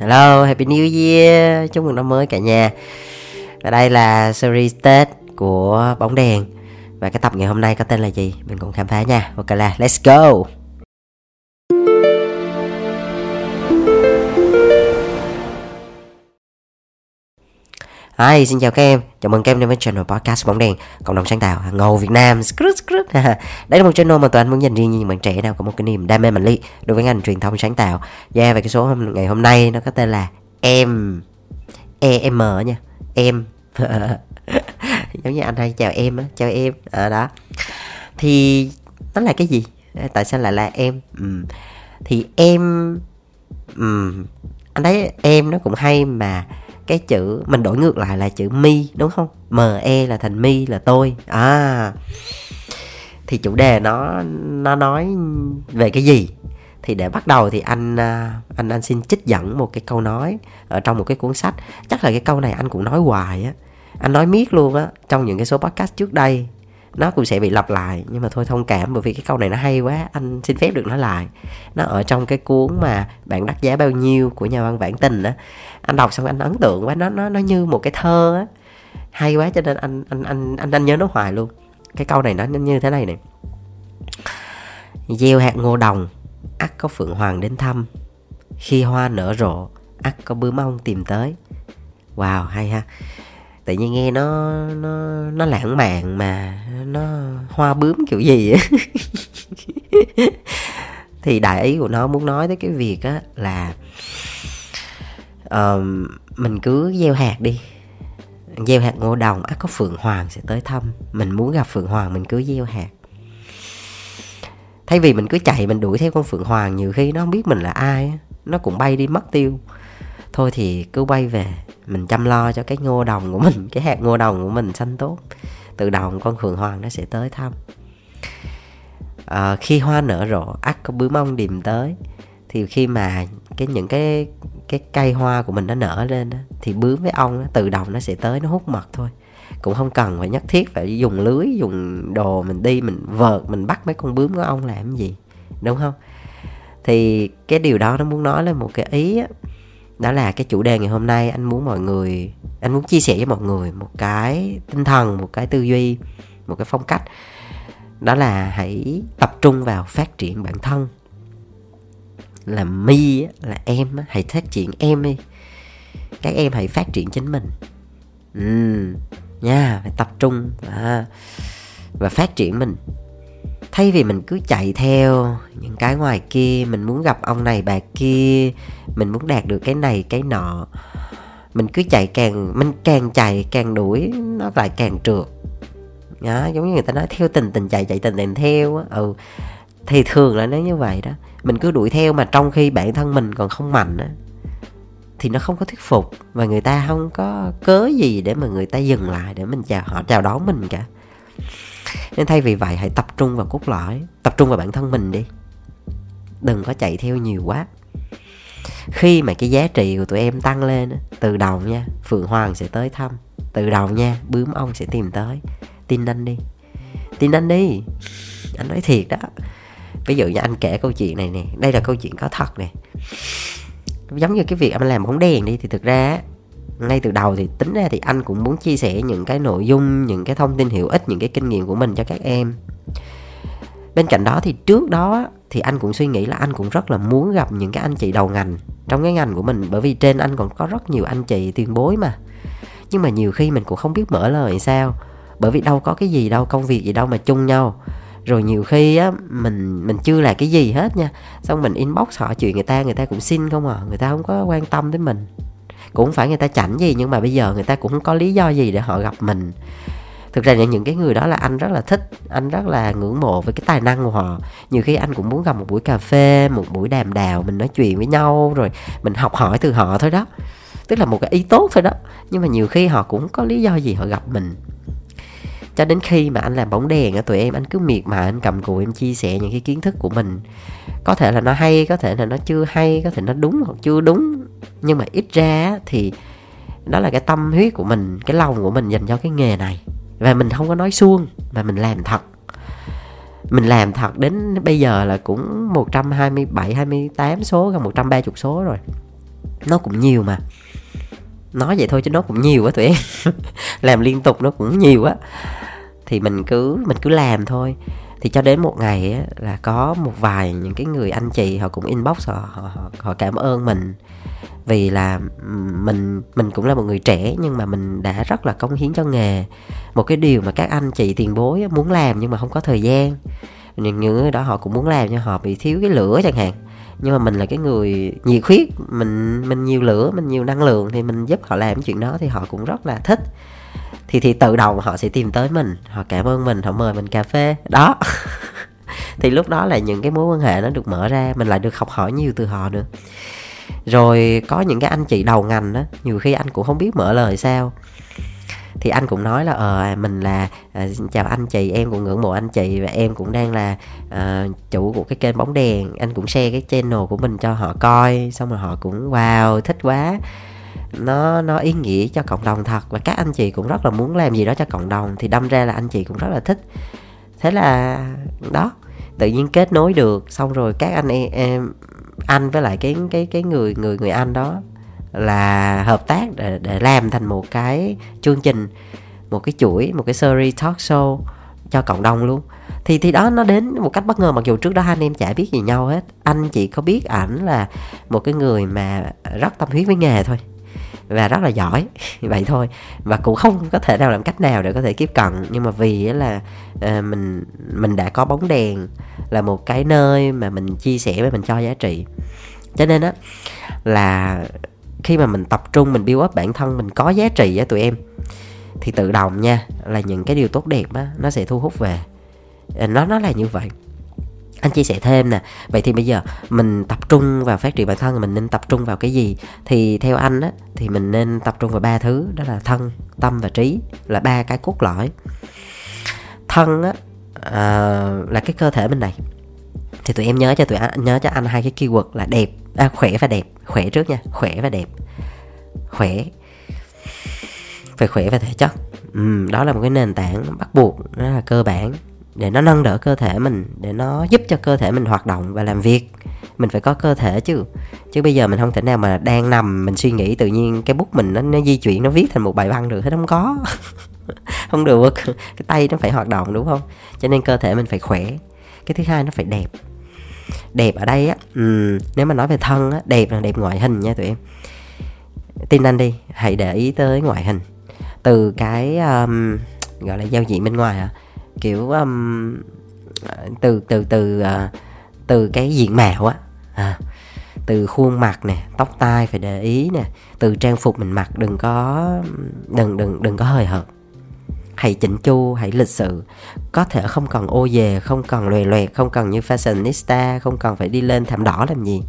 Hello, Happy New Year. Chúc mừng năm mới cả nhà. Và đây là series Tết của bóng đèn. Và cái tập ngày hôm nay có tên là gì? Mình cùng khám phá nha. Ok là let's go. Hi, xin chào các em, chào mừng các em đến với channel podcast bóng đèn Cộng đồng sáng tạo Ngầu Việt Nam Đây là một channel mà tụi anh muốn dành riêng những bạn trẻ nào có một cái niềm đam mê mạnh liệt Đối với ngành truyền thông sáng tạo Yeah, và cái số hôm, ngày hôm nay nó có tên là Em EM nha Em Giống như anh hay chào em á, chào em à, Đó Thì nó là cái gì? Tại sao lại là em? Ừ. Thì em ừ. Anh thấy em nó cũng hay mà cái chữ, mình đổi ngược lại là chữ mi, đúng không? M e là thành mi là tôi. À thì chủ đề nó nó nói về cái gì? Thì để bắt đầu thì anh à, anh anh xin trích dẫn một cái câu nói ở trong một cái cuốn sách. Chắc là cái câu này anh cũng nói hoài á. Anh nói miết luôn á, trong những cái số podcast trước đây nó cũng sẽ bị lặp lại. Nhưng mà thôi, thông cảm, bởi vì cái câu này nó hay quá. Anh xin phép được nói lại. Nó ở trong cái cuốn mà bạn đắt giá bao nhiêu của nhà văn bản tình á. Anh đọc xong anh ấn tượng quá. Nó nó nó như một cái thơ á. Hay quá, cho nên anh anh anh anh anh nhớ nó hoài luôn. Cái câu này nó như thế này này gieo hạt ngô đồng, ắt có phượng hoàng đến thăm. Khi hoa nở rộ, ắt có bướm ong tìm tới. Wow, hay ha tự nhiên nghe nó nó nó lãng mạn mà nó hoa bướm kiểu gì á. Thì đại ý của nó muốn nói tới cái việc á là uh, mình cứ gieo hạt đi. Gieo hạt ngô đồng á có phượng hoàng sẽ tới thăm. Mình muốn gặp phượng hoàng mình cứ gieo hạt. Thay vì mình cứ chạy mình đuổi theo con phượng hoàng nhiều khi nó không biết mình là ai nó cũng bay đi mất tiêu. Thôi thì cứ bay về mình chăm lo cho cái ngô đồng của mình cái hạt ngô đồng của mình xanh tốt. Tự động con phượng hoàng nó sẽ tới thăm. À, khi hoa nở rộ ắt có bướm ong điềm tới. Thì khi mà cái những cái cái cây hoa của mình nó nở lên đó, thì bướm với ong nó tự động nó sẽ tới nó hút mật thôi. Cũng không cần phải nhất thiết phải dùng lưới dùng đồ mình đi mình vợt mình bắt mấy con bướm của ong làm cái gì đúng không? Thì cái điều đó nó muốn nói lên một cái ý á, đó là cái chủ đề ngày hôm nay. Anh muốn mọi người, anh muốn chia sẻ với mọi người một cái tinh thần, một cái tư duy, một cái phong cách. Đó là hãy tập trung vào phát triển bản thân. Là mi là em hãy phát triển em đi. Các em hãy phát triển chính mình. Ừ nha, phải tập trung và và phát triển mình thay vì mình cứ chạy theo những cái ngoài kia mình muốn gặp ông này bà kia mình muốn đạt được cái này cái nọ mình cứ chạy càng mình càng chạy càng đuổi nó lại càng trượt. Đó, giống như người ta nói theo tình tình chạy chạy tình tình theo á. Ừ thì thường là nó như vậy đó. Mình cứ đuổi theo mà trong khi bản thân mình còn không mạnh á thì nó không có thuyết phục và người ta không có cớ gì để mà người ta dừng lại để mình chào họ chào đón mình cả nên thay vì vậy, hãy tập trung vào cốt lõi. Tập trung vào bản thân mình đi. Đừng có chạy theo nhiều quá. Khi mà cái giá trị của tụi em tăng lên từ đầu nha, phượng hoàng sẽ tới thăm. Từ đầu nha, bướm ong sẽ tìm tới. Tin anh đi. Tin anh đi. Anh nói thiệt đó. Ví dụ như anh kể câu chuyện này nè. Đây là câu chuyện có thật nè. Giống như cái việc anh làm bóng đèn đi, thì thực ra ngay từ đầu thì tính ra thì anh cũng muốn chia sẻ những cái nội dung, những cái thông tin hữu ích, những cái kinh nghiệm của mình cho các em. Bên cạnh đó thì trước đó thì anh cũng suy nghĩ là anh cũng rất là muốn gặp những cái anh chị đầu ngành trong cái ngành của mình, bởi vì trên anh còn có rất nhiều anh chị tiền bối mà. Nhưng mà nhiều khi mình cũng không biết mở lời sao, bởi vì đâu có cái gì, đâu công việc gì đâu mà chung nhau. Rồi nhiều khi á, mình mình chưa là cái gì hết nha, xong mình inbox họ chuyện người ta người ta cũng xin không à người ta không có quan tâm tới mình cũng không phải người ta chảnh gì, nhưng mà bây giờ người ta cũng không có lý do gì để họ gặp mình. Thực ra những cái người đó là anh rất là thích, anh rất là ngưỡng mộ với cái tài năng của họ. Nhiều khi anh cũng muốn gặp một buổi cà phê, một buổi đàm đào mình nói chuyện với nhau, rồi mình học hỏi từ họ thôi đó. Tức là một cái ý tốt thôi đó. Nhưng mà nhiều khi họ cũng có lý do gì họ gặp mình. Cho đến khi mà anh làm bóng đèn ở tụi em anh cứ miệt mà anh cầm cùi em chia sẻ những cái kiến thức của mình. Có thể là nó hay, có thể là nó chưa hay, có thể nó đúng hoặc chưa đúng nhưng mà ít ra thì đó là cái tâm huyết của mình, cái lòng của mình dành cho cái nghề này. Và mình không có nói suông, mà mình làm thật. Mình làm thật đến bây giờ là cũng 127 28 số, gần 130 số rồi. Nó cũng nhiều mà. Nói vậy thôi chứ nó cũng nhiều quá tụi em. Làm liên tục nó cũng nhiều á. Thì mình cứ mình cứ làm thôi thì cho đến một ngày á, là có một vài những cái người anh chị họ cũng inbox họ họ, họ cảm ơn mình. Vì là mình mình cũng là một người trẻ nhưng mà mình đã rất là cống hiến cho nghề. Một cái điều mà các anh chị tiền bối muốn làm nhưng mà không có thời gian. Những người đó họ cũng muốn làm nhưng họ bị thiếu cái lửa chẳng hạn. Nhưng mà mình là cái người nhiệt huyết mình mình nhiều lửa mình nhiều năng lượng thì mình giúp họ làm chuyện đó thì họ cũng rất là thích thì thì tự động họ sẽ tìm tới mình họ cảm ơn mình họ mời mình cà phê. Đó. Thì lúc đó là những cái mối quan hệ nó được mở ra mình lại được học hỏi nhiều từ họ nữa. Rồi có những cái anh chị đầu ngành đó nhiều khi anh cũng không biết mở lời sao. Thì anh cũng nói là ờ mình là à, chào anh chị em cũng ngưỡng mộ anh chị và em cũng đang là à, chủ của cái kênh bóng đèn. Anh cũng share cái channel của mình cho họ coi xong rồi họ cũng wow thích quá nó nó ý nghĩa cho cộng đồng thật và các anh chị cũng rất là muốn làm gì đó cho cộng đồng thì đâm ra là anh chị cũng rất là thích. Thế là đó tự nhiên kết nối được xong rồi các anh em, em anh với lại cái cái cái người người người anh đó là hợp tác để để làm thành một cái chương trình một cái chuỗi một cái series talk show cho cộng đồng luôn. Thì thì đó nó đến một cách bất ngờ mặc dù trước đó hai anh em chả biết gì nhau hết. Anh chỉ có biết ảnh là một cái người mà rất tâm huyết với nghề thôi và rất là giỏi. Vậy thôi. Và cũng không có thể nào làm cách nào để có thể tiếp cận. Nhưng mà vì là ờ, mình mình đã có bóng đèn là một cái nơi mà mình chia sẻ và mình cho giá trị. Cho nên á là khi mà mình tập trung, mình build up bản thân, mình có giá trị á tụi em, thì tự động nha, là những cái điều tốt đẹp á, nó sẽ thu hút về. Ờ, nó nó là như vậy anh chia sẻ thêm nè. Vậy thì bây giờ mình tập trung vào phát triển bản thân mình nên tập trung vào cái gì? Thì theo anh á thì mình nên tập trung vào ba thứ đó là thân tâm và trí là ba cái cốt lõi. Thân á à, là cái cơ thể mình này. Thì tụi em nhớ cho tụi anh nhớ cho anh hai cái keyword là đẹp à, khỏe và đẹp. Khỏe trước nha khỏe và đẹp. Khỏe. Phải khỏe và thể chất. Ừ, đó là một cái nền tảng bắt buộc đó là cơ bản để nó nâng đỡ cơ thể mình để nó giúp cho cơ thể mình hoạt động và làm việc. Mình phải có cơ thể chứ. Chứ bây giờ mình không thể nào mà đang nằm mình suy nghĩ tự nhiên cái bút mình nó, nó di chuyển nó viết thành một bài văn được hết không có. Không được. Cái tay nó phải hoạt động đúng không? Cho nên cơ thể mình phải khỏe. Cái thứ hai nó phải đẹp. Đẹp ở đây á um, nếu mà nói về thân á đẹp là đẹp ngoại hình nha tụi em. Tin anh đi hãy để ý tới ngoại hình. Từ cái um, gọi là giao diện bên ngoài à kiểu um, từ từ từ uh, từ cái diện mạo á à, từ khuôn mặt nè tóc tai phải để ý nè từ trang phục mình mặc đừng có đừng đừng đừng có hời hợt. Hãy chỉnh chu hãy lịch sự. Có thể không cần ô về không cần lòe loẹt không cần như fashionista không cần phải đi lên thảm đỏ làm gì.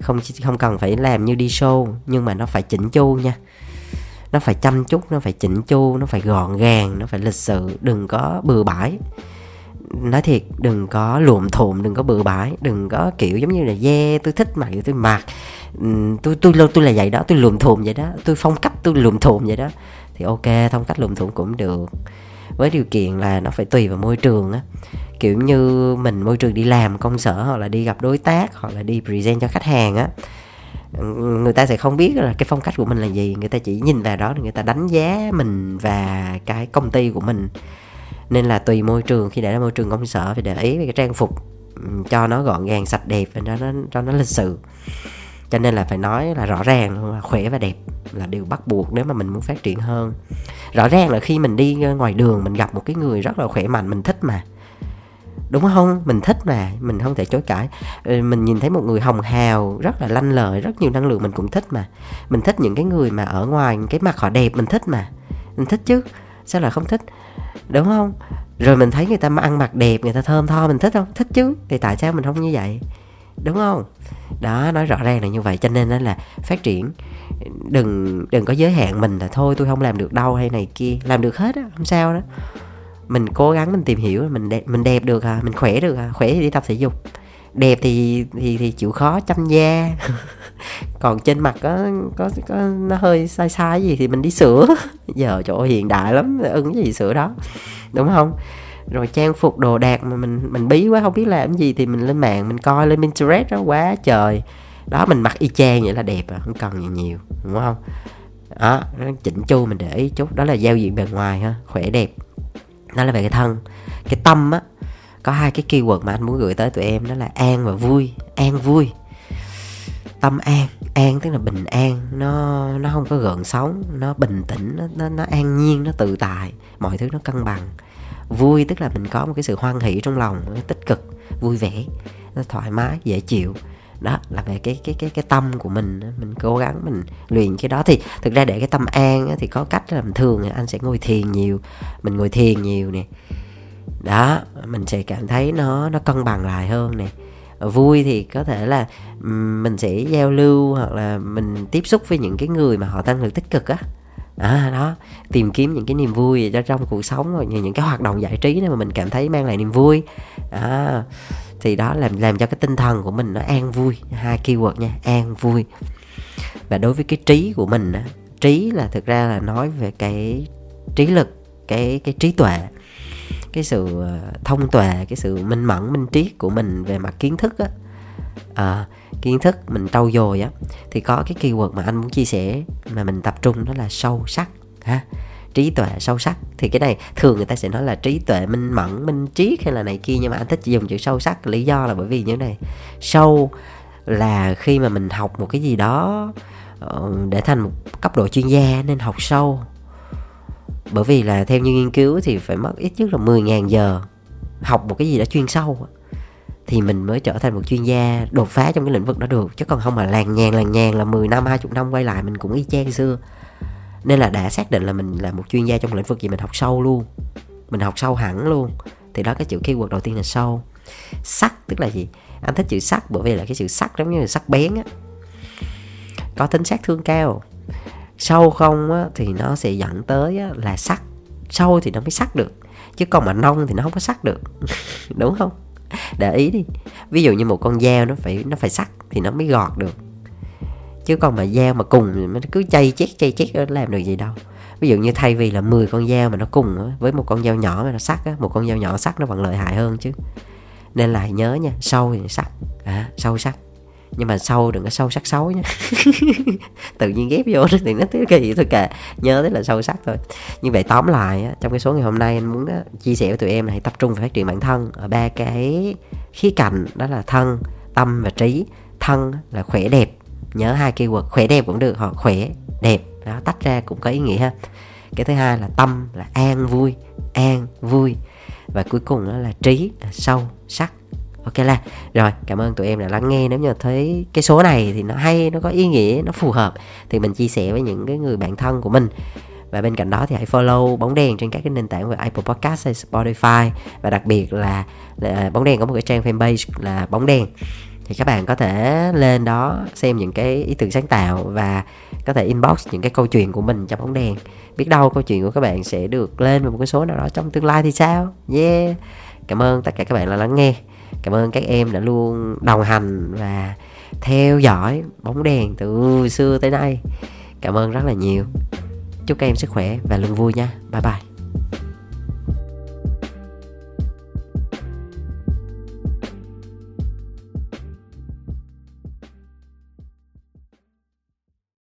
Không không cần phải làm như đi show nhưng mà nó phải chỉnh chu nha nó phải chăm chút, nó phải chỉnh chu, nó phải gọn gàng, nó phải lịch sự, đừng có bừa bãi. Nói thiệt, đừng có luộm thuộm đừng có bừa bãi, đừng có kiểu giống như là yeah tôi thích mặc tôi mặc ừ, tôi tôi tôi tôi là vậy đó, tôi luộm thuộm vậy đó, tôi phong cách tôi luộm thuộm vậy đó. Thì ok, phong cách luộm thuộm cũng được. Với điều kiện là nó phải tùy vào môi trường á. Kiểu như mình, môi trường đi làm, công sở, hoặc là đi gặp đối tác, hoặc là đi present cho khách hàng á người ta sẽ không biết là cái phong cách của mình là gì. Người ta chỉ nhìn vào đó người ta đánh giá mình và cái công ty của mình. Nên là tùy môi trường khi để ra môi trường công sở phải để ý về cái trang phục cho nó gọn gàng sạch đẹp và nó, nó cho nó lịch sự. Cho nên là phải nói là rõ ràng là khỏe và đẹp là điều bắt buộc nếu mà mình muốn phát triển hơn. Rõ ràng là khi mình đi ngoài đường mình gặp một cái người rất là khỏe mạnh mình thích mà đúng không? Mình thích mà, mình không thể chối cãi. Ừ, mình nhìn thấy một người hồng hào, rất là lanh lợi, rất nhiều năng lượng, mình cũng thích mà. Mình thích những cái người mà ở ngoài cái mặt họ đẹp, mình thích mà. Mình thích chứ, sao lại không thích? Đúng không? Rồi mình thấy người ta ăn mặc đẹp, người ta thơm tho, mình thích không? Thích chứ, thì tại sao mình không như vậy? Đúng không? Đó, nói rõ ràng là như vậy, cho nên đó là phát triển, đừng đừng có giới hạn mình là thôi, tôi không làm được đâu hay này kia, làm được hết á, không sao đó mình cố gắng mình tìm hiểu, mình đẹp mình đẹp được à mình khỏe được à khỏe thì đi tập thể dục. Đẹp thì thì thì chịu khó chăm da. Còn trên mặt có có có, nó hơi sai sai gì thì mình đi sửa. Giờ chỗ hiện đại lắm ưng cái gì sửa đó. Đúng không? Rồi trang phục đồ đạc mà mình mình bí quá, không biết làm gì thì mình lên mạng, mình coi lên Pinterest đó, quá trời. Đó, mình mặc y chang vậy là đẹp à không cần gì nhiều, đúng không? Đó, chỉnh chu mình để ý chút, đó là giao diện bề ngoài ha, khỏe đẹp nó là về cái thân. Cái tâm á có hai cái keyword mà anh muốn gửi tới tụi em đó là an và vui. An vui. Tâm an. An tức là bình an. Nó nó không có gợn sóng nó bình tĩnh nó nó, nó an nhiên nó tự tại. Mọi thứ nó cân bằng. Vui tức là mình có một cái sự hoan hỷ trong lòng nó tích cực vui vẻ nó thoải mái dễ chịu đó, là về cái cái cái cái tâm của mình mình cố gắng mình luyện cái đó. Thì thực ra để cái tâm an thì có cách làm thường anh sẽ ngồi thiền nhiều, mình ngồi thiền nhiều nè. Đó, mình sẽ cảm thấy nó nó cân bằng lại hơn nè. Ờ, vui thì có thể là mình sẽ giao lưu hoặc là mình tiếp xúc với những cái người mà họ tăng lực tích cực á à, đó tìm kiếm những cái niềm vui cho trong cuộc sống rồi những cái hoạt động giải trí này mà mình cảm thấy mang lại niềm vui. À, thì đó làm làm cho cái tinh thần của mình nó an vui. Hai keyword nha an vui. Và đối với cái trí của mình á trí là thực ra là nói về cái trí lực cái cái trí tuệ cái sự ờ, thông tuệ cái sự minh mẫn minh triết của mình về mặt kiến thức á à, kiến thức mình trau dồi á thì có cái keyword mà anh muốn chia sẻ mà mình tập trung đó là sâu sắc ha? Trí tuệ sâu sắc. Thì cái này thường người ta sẽ nói là trí tuệ minh mẫn minh triết hay là này kia nhưng mà anh thích dùng chữ sâu sắc lý do là bởi vì như thế này. Sâu là khi mà mình học một cái gì đó ờ, để thành một cấp độ chuyên gia nên học sâu. Bởi vì là theo như nghiên cứu thì phải mất ít nhất là 10.000 giờ học một cái gì đó chuyên sâu thì mình mới trở thành một chuyên gia đột phá trong cái lĩnh vực đó được. Chứ còn không mà làng nhàng làng nhàng là 10 năm 20 năm quay lại mình cũng y chang xưa. Nên là đã xác định là mình là một chuyên gia trong lĩnh vực gì mình học sâu luôn. Mình học sâu hẳn luôn. Thì đó cái chữ keyword đầu tiên là sâu. Sắc tức là gì? Anh thích chữ sắc bởi vì là cái chữ sắc giống như là sắc bén á. Có tính sát thương cao. Sâu không á, thì nó sẽ dẫn tới á, là sắc. Sâu thì nó mới sắc được. Chứ còn mà nông thì nó không có sắc được. Đúng không? Để ý đi. Ví dụ như một con dao nó phải nó phải sắc thì nó mới gọt được. Chứ còn mà dao mà cùng nó cứ chay chét chay chét nó làm được gì đâu. Ví dụ như thay vì là 10 con dao mà nó cùng với một con dao nhỏ mà nó sắc á một con dao nhỏ sắc nó vẫn lợi hại hơn chứ. Nên là nhớ nha sâu thì sắc à, sâu sắc nhưng mà sâu, đừng có sâu sắc xấu nha tự nhiên ghép vô thì nó thấy cái gì thôi kệ. Nhớ tới là sâu sắc thôi. Như vậy tóm lại trong cái số ngày hôm nay anh muốn chia sẻ với tụi em là hãy tập trung vào phát triển bản thân ở ba cái khía cạnh, đó là thân, tâm và trí. Thân là khỏe đẹp. Nhớ hai keyword, khỏe đẹp cũng được, họ khỏe đẹp. Đó, tách ra cũng có ý nghĩa ha. Cái thứ hai là tâm, là an vui an vui. Và cuối cùng đó là trí, là sâu sắc ok là rồi cảm ơn tụi em đã lắng nghe. Nếu như thấy cái số này thì nó hay nó có ý nghĩa nó phù hợp thì mình chia sẻ với những cái người bạn thân của mình. Và bên cạnh đó thì hãy follow bóng đèn trên các cái nền tảng về Apple Podcast hay Spotify. Và đặc biệt là, là bóng đèn có một cái trang fanpage là bóng đèn. Thì các bạn có thể lên đó xem những cái ý tưởng sáng tạo và có thể inbox những cái câu chuyện của mình trong bóng đèn. Biết đâu câu chuyện của các bạn sẽ được lên vào một cái số nào đó trong tương lai thì sao? Yeah. Cảm ơn tất cả các bạn đã lắng nghe cảm ơn các em đã luôn đồng hành và theo dõi bóng đèn từ xưa tới nay. Cảm ơn rất là nhiều. Chúc các em sức khỏe và luôn vui nha. Bye bye.